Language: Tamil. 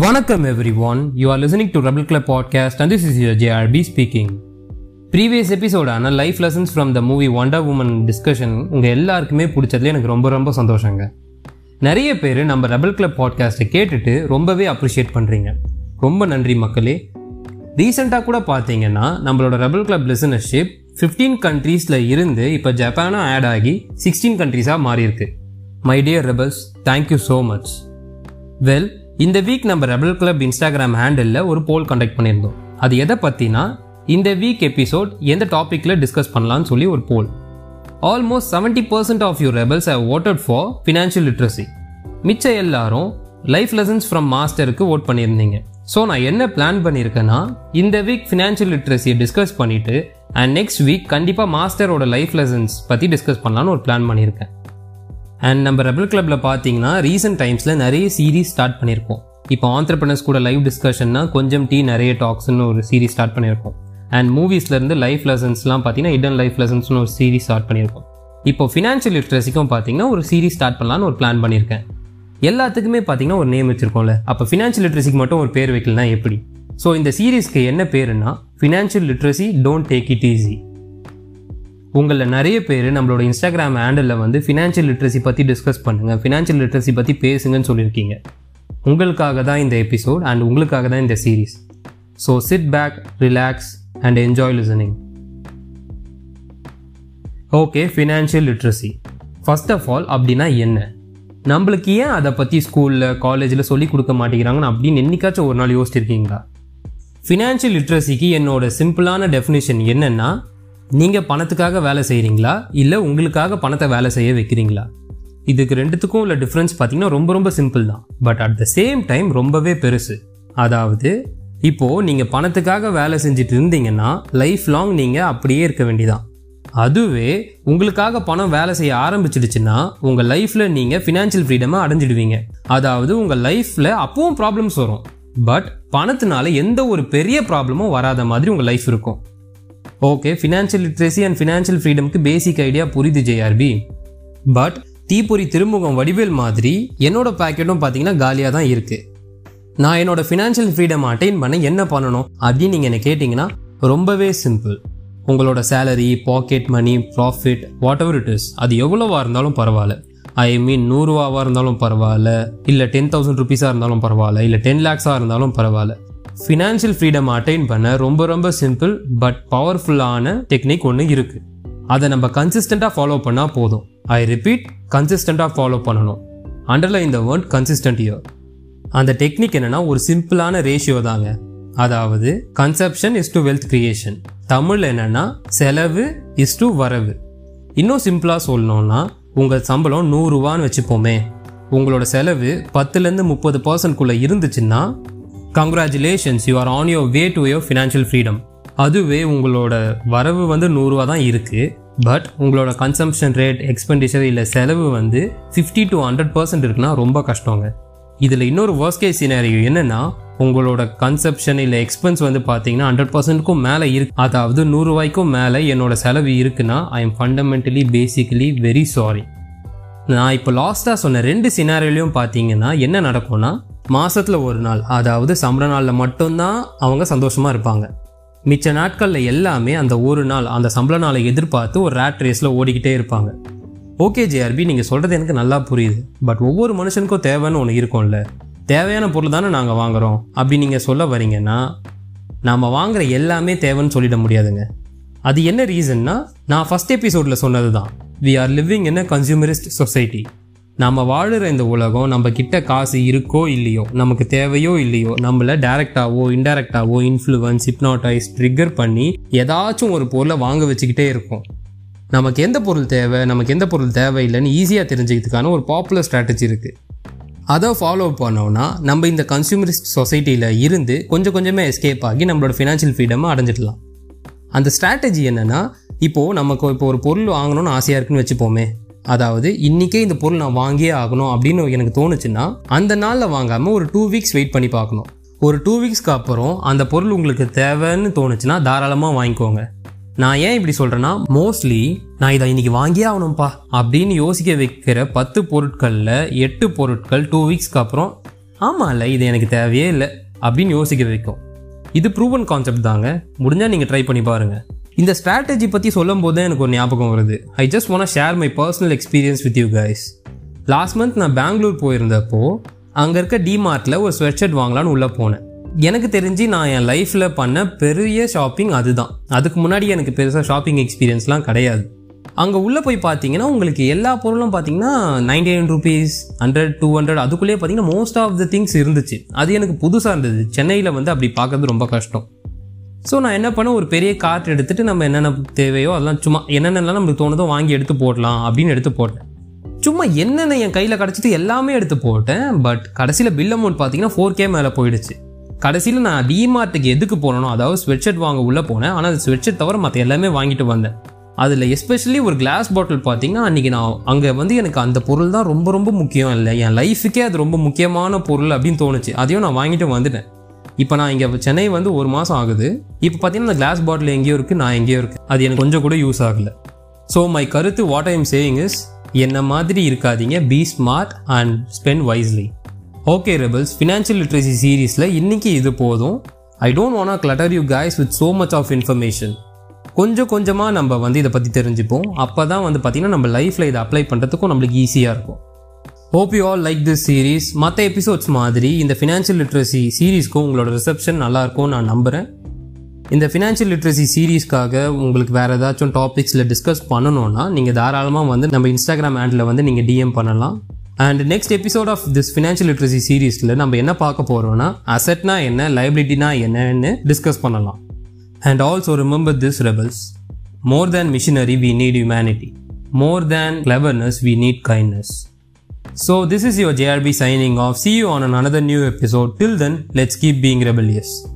Vanakkam everyone, you are listening to Rebel Club podcast and this is your JRB speaking. Previous எபிசோடான life lessons from the movie wonder woman discussion உங்கள் எல்லாருக்குமே பிடிச்சதுல எனக்கு ரொம்ப ரொம்ப சந்தோஷங்க. நிறைய பேர் நம்ம ரெபல் கிளப் பாட்காஸ்ட்டை கேட்டுட்டு ரொம்பவே அப்ரிஷியேட் பண்ணுறீங்க ரொம்ப நன்றி மக்களே. ரீசெண்டாக கூட பார்த்தீங்கன்னா நம்மளோட ரெபல் கிளப் லிசனர்ஷிப் ஃபிஃப்டீன் கண்ட்ரீஸில் இருந்து இப்போ ஜப்பானும் ஆட் ஆகி சிக்ஸ்டீன் கண்ட்ரீஸாக மாறியிருக்கு. My dear rebels thank you so much well இந்த வீக் நம்ம ரெபல் கிளப் இன்ஸ்டாகிராம் ஹேண்டில் ஒரு போல் கண்டக்ட் பண்ணியிருந்தோம். அது எதை பற்றினா இந்த வீக் எபிசோட் எந்த டாப்பிக்கில் டிஸ்கஸ் பண்ணலாம்னு சொல்லி ஒரு poll almost seventy percent of you rebels have voted for financial literacy மிச்ச எல்லாரும் லைஃப் லெசன்ஸ் ஃப்ரம் மாஸ்டருக்கு ஓட் பண்ணியிருந்தீங்க. ஸோ நான் என்ன பிளான் பண்ணியிருக்கேன்னா இந்த வீக் ஃபினான்ஷியல் லிட்ரஸியை டிஸ்கஸ் பண்ணிவிட்டு அண்ட் நெக்ஸ்ட் வீக் கண்டிப்பாக மாஸ்டரோட லைஃப் லெசன்ஸ் பற்றி டிஸ்கஸ் பண்ணலான்னு ஒரு பிளான் பண்ணியிருக்கேன். அண்ட் நம்ம ரெபல் கிளப்பில் பார்த்தீங்கன்னா ரீசெண்ட் டைம்ஸில் நிறைய சீரீஸ் ஸ்டார்ட் பண்ணியிருக்கோம் இப்போ ஆண்டர்பனர்ஸ் கூட லைவ் டிஸ்கஷன்னா கொஞ்சம் டீ நிறைய டாக்ஸ்னு ஒரு சீரீஸ் ஸ்டார்ட் பண்ணியிருக்கோம் அண்ட் மூவிஸ்லேருந்து லைஃப் லெசன்ஸ்லாம் பார்த்தீங்கன்னா இடன் லைஃப் லெசன்ஸ்னு ஒரு சீரீஸ் ஸ்டார்ட் பண்ணியிருக்கோம் இப்போ ஃபினான்ஷியல் லிட்ரஸிக்கும் பார்த்தீங்கன்னா ஒரு சீரீஸ் ஸ்டார்ட் பண்ணலான்னு ஒரு பிளான் பண்ணியிருக்கேன் எல்லாத்துக்குமே பார்த்தீங்கன்னா ஒரு நேம் வச்சிருக்கோம்ல. அப்போ ஃபினான்ஷியல் லிட்ரஸிக்கு மட்டும் ஒரு பேர் வைக்கலனா எப்படி? ஸோ இந்த சீரீஸ்க்கு என்ன பேருன்னா financial literacy don't take it easy உங்களில் நிறைய பேர் நம்மளோட இன்ஸ்டாகிராம் ஹேண்டலில் வந்து ஃபினான்ஷியல் லிட்ரஸி பற்றி டிஸ்கஸ் பண்ணுங்கள் ஃபினான்ஷியல் லிட்ரஸி பற்றி பேசுங்கன்னு சொல்லியிருக்கீங்க. உங்களுக்காக தான் இந்த எபிசோட் அண்ட் உங்களுக்காக தான் இந்த series so sit back relax and enjoy listening okay financial literacy first of all அப்படின்னா என்ன? நம்மளுக்கு ஏன் அதை பற்றி ஸ்கூலில் காலேஜில் சொல்லி கொடுக்க மாட்டேங்கிறாங்கன்னு அப்படின்னு என்னைக்காச்சும் ஒரு நாள் யோசிச்சிருக்கீங்களா? ஃபினான்ஷியல் லிட்ரஸிக்கு என்னோட சிம்பிளான டெஃபினேஷன் என்னென்னா நீங்கள் பணத்துக்காக வேலை செய்கிறீங்களா இல்லை உங்களுக்காக பணத்தை வேலை செய்ய வைக்கிறீங்களா? இதுக்கு ரெண்டுத்துக்கும் உள்ள டிஃப்ரென்ஸ் பார்த்தீங்கன்னா ரொம்ப ரொம்ப சிம்பிள் தான். But at the same time ரொம்பவே பெருசு. அதாவது இப்போது நீங்கள் பணத்துக்காக வேலை செஞ்சுட்டு இருந்தீங்கன்னா லைஃப் லாங் நீங்கள் அப்படியே இருக்க வேண்டியதான் அதுவே உங்களுக்காக பணம் வேலை செய்ய ஆரம்பிச்சிடுச்சுன்னா உங்கள் லைஃப்பில் நீங்கள் ஃபினான்ஷியல் ஃப்ரீடமாக அடைஞ்சிடுவீங்க. அதாவது உங்கள் லைஃப்பில் அப்பவும் ப்ராப்ளம்ஸ் வரும். பட் பணத்தினால எந்த ஒரு பெரிய ப்ராப்ளமும் வராத மாதிரி உங்கள் லைஃப் இருக்கும். Okay financial literacy and financial ஃப்ரீடம்க்கு basic idea புரியுது ஜேஆர்பி பட் தீப்பொறி திருமுகம் வடிவேல் மாதிரி என்னோட பேக்கெட்டும் பார்த்தீங்கன்னா காலியாக தான் இருக்குது நான் என்னோட ஃபினான்ஷியல் ஃப்ரீடம் அட்டைன் பண்ண என்ன பண்ணணும் அப்படின்னு நீங்கள் என்ன கேட்டிங்கன்னா ரொம்பவே சிம்பிள் உங்களோட salary pocket money profit whatever it is அது எவ்வளோவா இருந்தாலும் பரவாயில்ல. ஐ மீன் நூறுரூவாவாக இருந்தாலும் பரவாயில்ல. இல்லை டென் தௌசண்ட் ருபீஸாக இருந்தாலும் பரவாயில்ல. இல்லை டென் லேக்ஸாக இருந்தாலும் பரவாயில்ல. ஃபினான்ஷியல் ஃப்ரீடம் அட்டைன் பண்ண ரொம்ப ரொம்ப சிம்பிள் பட் பவர்ஃபுல்லான டெக்னிக் ஒன்று இருக்குது அதை நம்ம கன்சிஸ்டண்ட்டாக ஃபாலோ பண்ணால் போதும். ஐ ரிப்பீட் கன்சிஸ்டண்ட்டாக ஃபாலோ பண்ணணும். Underline the word consistent here அந்த டெக்னிக் என்னென்னா ஒரு சிம்பிளான ரேஷியோ தாங்க. அதாவது conception is to wealth creation Tamil என்னென்னா செலவு இஸ் டு வரவு. இன்னும் சிம்பிளாக சொல்லணும்னா உங்கள் சம்பளம் நூறுரூவான்னு வச்சுப்போமே. உங்களோட செலவு பத்துலேருந்து முப்பது பர்சன்ட்குள்ளே இருந்துச்சுன்னா congratulations you are on your way to your financial freedom அதுவே உங்களோட வரவு வந்து நூறுரூவா தான் இருக்குது பட் உங்களோட கன்சம்ஷன் ரேட் எக்ஸ்பெண்டிச்சர் இல்லை செலவு வந்து ஃபிஃப்டி டு ஹண்ட்ரட் பர்சன்ட் இருக்குன்னா ரொம்ப கஷ்டங்க. இதில் இன்னொரு worst case என்னென்னா உங்களோட கன்சப்ஷன் இல்லை எக்ஸ்பென்ஸ் வந்து பார்த்தீங்கன்னா ஹண்ட்ரட் பர்சன்ட்க்கும் மேலே இருக்கு. அதாவது நூறுரூவாய்க்கும் மேலே என்னோட செலவு இருக்குன்னா I am fundamentally basically very sorry நான் இப்போ லாஸ்ட்டாக சொன்ன ரெண்டு சினாரிலையும் பார்த்தீங்கன்னா என்ன நடக்கும்னா மாதத்தில் ஒரு நாள் அதாவது சம்பள நாளில் மட்டும்தான் அவங்க சந்தோஷமாக இருப்பாங்க. மிச்ச நாட்களில் எல்லாமே அந்த ஒரு நாள் அந்த சம்பள நாளை எதிர்பார்த்து ஒரு ரேட் ரேஸில் ஓடிக்கிட்டே இருப்பாங்க. ஓகே ஜேஆர்பி நீங்கள் சொல்கிறது எனக்கு நல்லா புரியுது. பட் ஒவ்வொரு மனுஷனுக்கும் தேவைன்னு ஒன்று இருக்கும்ல. தேவையான பொருள் தானே நாங்கள் வாங்குகிறோம் அப்படி நீங்கள் சொல்ல வரீங்கன்னா நாம் வாங்குகிற எல்லாமே தேவைன்னு சொல்லிட முடியாதுங்க. அது என்ன ரீசன்னா நான் ஃபஸ்ட் எபிசோடில் சொன்னது தான் we are living in a consumerist society நம்ம வாழுற இந்த உலகம் நம்ம கிட்ட காசு இருக்கோ இல்லையோ நமக்கு தேவையோ இல்லையோ நம்மளை டைரக்டாவோ இன்டைரக்டாவோ இன்ஃப்ளூவன்ஸ் ஹிப்னாட்டைஸ் ட்ரிகர் பண்ணி ஏதாச்சும் ஒரு பொருளை வாங்க வச்சுக்கிட்டே இருக்கும். நமக்கு எந்த பொருள் தேவை நமக்கு எந்த பொருள் தேவையில்லைன்னு ஈஸியாக தெரிஞ்சுக்கிறதுக்கான ஒரு பாப்புலர் ஸ்ட்ராட்டஜி இருக்குது அதை ஃபாலோ பண்ணோம்னா நம்ம இந்த கன்சியூமரிஸ்ட் சொசைட்டியில் இருந்து கொஞ்சம் கொஞ்சமாக எஸ்கேப் ஆகி நம்மளோட ஃபினான்ஷியல் ஃப்ரீடமாக அடைஞ்சிடலாம். அந்த ஸ்ட்ராட்டஜி என்னென்னா இப்போது நமக்கு இப்போ ஒரு பொருள் வாங்கணும்னு ஆசையாக இருக்குன்னு வச்சுப்போமே அதாவது இன்றைக்கே இந்த பொருள் நான் வாங்கியே ஆகணும் அப்படின்னு எனக்கு தோணுச்சுன்னா அந்த நாளில் வாங்காமல் ஒரு டூ வீக்ஸ் வெயிட் பண்ணி பார்க்கணும். ஒரு டூ வீக்ஸ்க்கு அப்புறம் அந்த பொருள் உங்களுக்கு தேவைன்னு தோணுச்சுன்னா தாராளமாக வாங்கிக்கோங்க. நான் ஏன் இப்படி சொல்கிறேன்னா மோஸ்ட்லி நான் இதை இன்னைக்கு வாங்கியே ஆகணும்ப்பா அப்படின்னு யோசிக்க வைக்கிற பத்து பொருட்களில் எட்டு பொருட்கள் டூ வீக்ஸ்க்கு அப்புறம் ஆமாம் இல்லை இது எனக்கு தேவையே இல்லை அப்படின்னு யோசிக்க வைக்கும். இது ப்ரூவன் கான்செப்ட் தாங்க. முடிஞ்சால் நீங்கள் ட்ரை பண்ணி பாருங்கள் இந்த ஸ்ட்ராட்டஜி பற்றி சொல்லும் போது எனக்கு ஒரு ஞாபகம் வருது. I just want share my personal experience with you guys last month நான் பெங்களூர் போயிருந்தப்போ அங்கே இருக்க டிமார்ட்டில் ஒரு ஸ்வெட் ஷர்ட் வாங்கலான்னு உள்ளே போனேன். எனக்கு தெரிஞ்சு நான் என் லைஃப்பில் பண்ண பெரிய ஷாப்பிங் அதுதான். அதுக்கு முன்னாடி எனக்கு பெருசாக ஷாப்பிங் எக்ஸ்பீரியன்ஸ்லாம் கிடையாது. அங்கே உள்ளே போய் பார்த்தீங்கன்னா உங்களுக்கு எல்லா பொருளும் பார்த்தீங்கன்னா ninety nine rupees hundred two hundred அதுக்குள்ளேயே பார்த்தீங்கன்னா மோஸ்ட் ஆஃப் த திங்ஸ் இருந்துச்சு. அது எனக்கு புதுசாக இருந்தது. சென்னையில் வந்து அப்படி பார்க்கறது ரொம்ப கஷ்டம். ஸோ நான் என்ன பண்ணேன் ஒரு பெரிய கார்ட் எடுத்துகிட்டு நம்ம என்னென்ன தேவையோ அதெல்லாம் சும்மா என்னென்னலாம் நம்மளுக்கு தோணுதோ வாங்கி எடுத்து போடலாம் அப்படின்னு எடுத்து போட்டேன். சும்மா என்னென்ன என் கையில் கிடச்சிட்டு எல்லாமே எடுத்து போட்டேன். பட் கடைசியில் பில் அமௌண்ட் பார்த்தீங்கன்னா ஃபோர் கே மேலே போயிடுச்சு. கடைசியில் நான் டிமார்ட்டுக்கு எதுக்கு போனோம் அதாவது ஸ்வெட்ஷர்ட் வாங்க உள்ளே போனேன். ஆனால் அது ஸ்வெட்ஷர்ட் தவிர மற்ற எல்லாமே வாங்கிட்டு வந்தேன். அதில் எஸ்பெஷலி ஒரு கிளாஸ் பாட்டில் பார்த்தீங்கன்னா அன்றைக்கி நான் அங்கே வந்து எனக்கு அந்த பொருள் தான் ரொம்ப ரொம்ப முக்கியம் இல்லை. என் லைஃபுக்கே அது ரொம்ப முக்கியமான பொருள் அப்படின்னு தோணுச்சு. அதையும் நான் வாங்கிட்டு வந்துட்டேன். இப்போ நான் இங்கே சென்னை வந்து ஒரு மாதம் ஆகுது. இப்போ பார்த்தீங்கன்னா அந்த கிளாஸ் பாட்டில் எங்கேயோ இருக்குது நான் எங்கேயோ இருக்குது அது எனக்கு கொஞ்சம் கூட யூஸ் ஆகலை. ஸோ மை கருத்து வாட் ஐம் சேயிங் இஸ் என்ன மாதிரி இருக்காதீங்க be smart and spend wisely okay rebels financial literacy சீரீஸில் இன்றைக்கி இது போதும். I don't want clutter you guys with so much of information கொஞ்சம் கொஞ்சமாக நம்ம வந்து இதை பற்றி தெரிஞ்சுப்போம். அப்போ தான் வந்து பார்த்திங்கன்னா நம்ம லைஃப்பில் இதை அப்ளை பண்ணுறதுக்கும் நம்மளுக்கு ஈஸியாக இருக்கும். Hope you all like this series மற்ற எபிசோட்ஸ் மாதிரி இந்த ஃபினான்ஷியல் லிட்ரஸி சீரீஸ்க்கும் உங்களோட ரிசப்ஷன் நல்லாயிருக்கும் நான் நம்புகிறேன் இந்த ஃபினான்ஷியல் லிட்ரஸி சீரீஸ்க்காக உங்களுக்கு வேறு ஏதாச்சும் டாபிக்ஸில் டிஸ்கஸ் பண்ணணும்னா நீங்கள் தாராளமாக வந்து நம்ம இன்ஸ்டாகிராம் ஹேண்டில் வந்து நீங்கள் டிஎம் பண்ணலாம். And next episode of this financial literacy சீரீஸில் நம்ம என்ன பார்க்க போகிறோம்னா அசட்னா என்ன லைபிலிட்டினா என்னன்னு டிஸ்கஸ் பண்ணலாம். And also remember this rebels more than machinery we need humanity more than cleverness we need kindness So, this is your JRB signing off. See you on another new episode. Till then, let's keep being rebellious.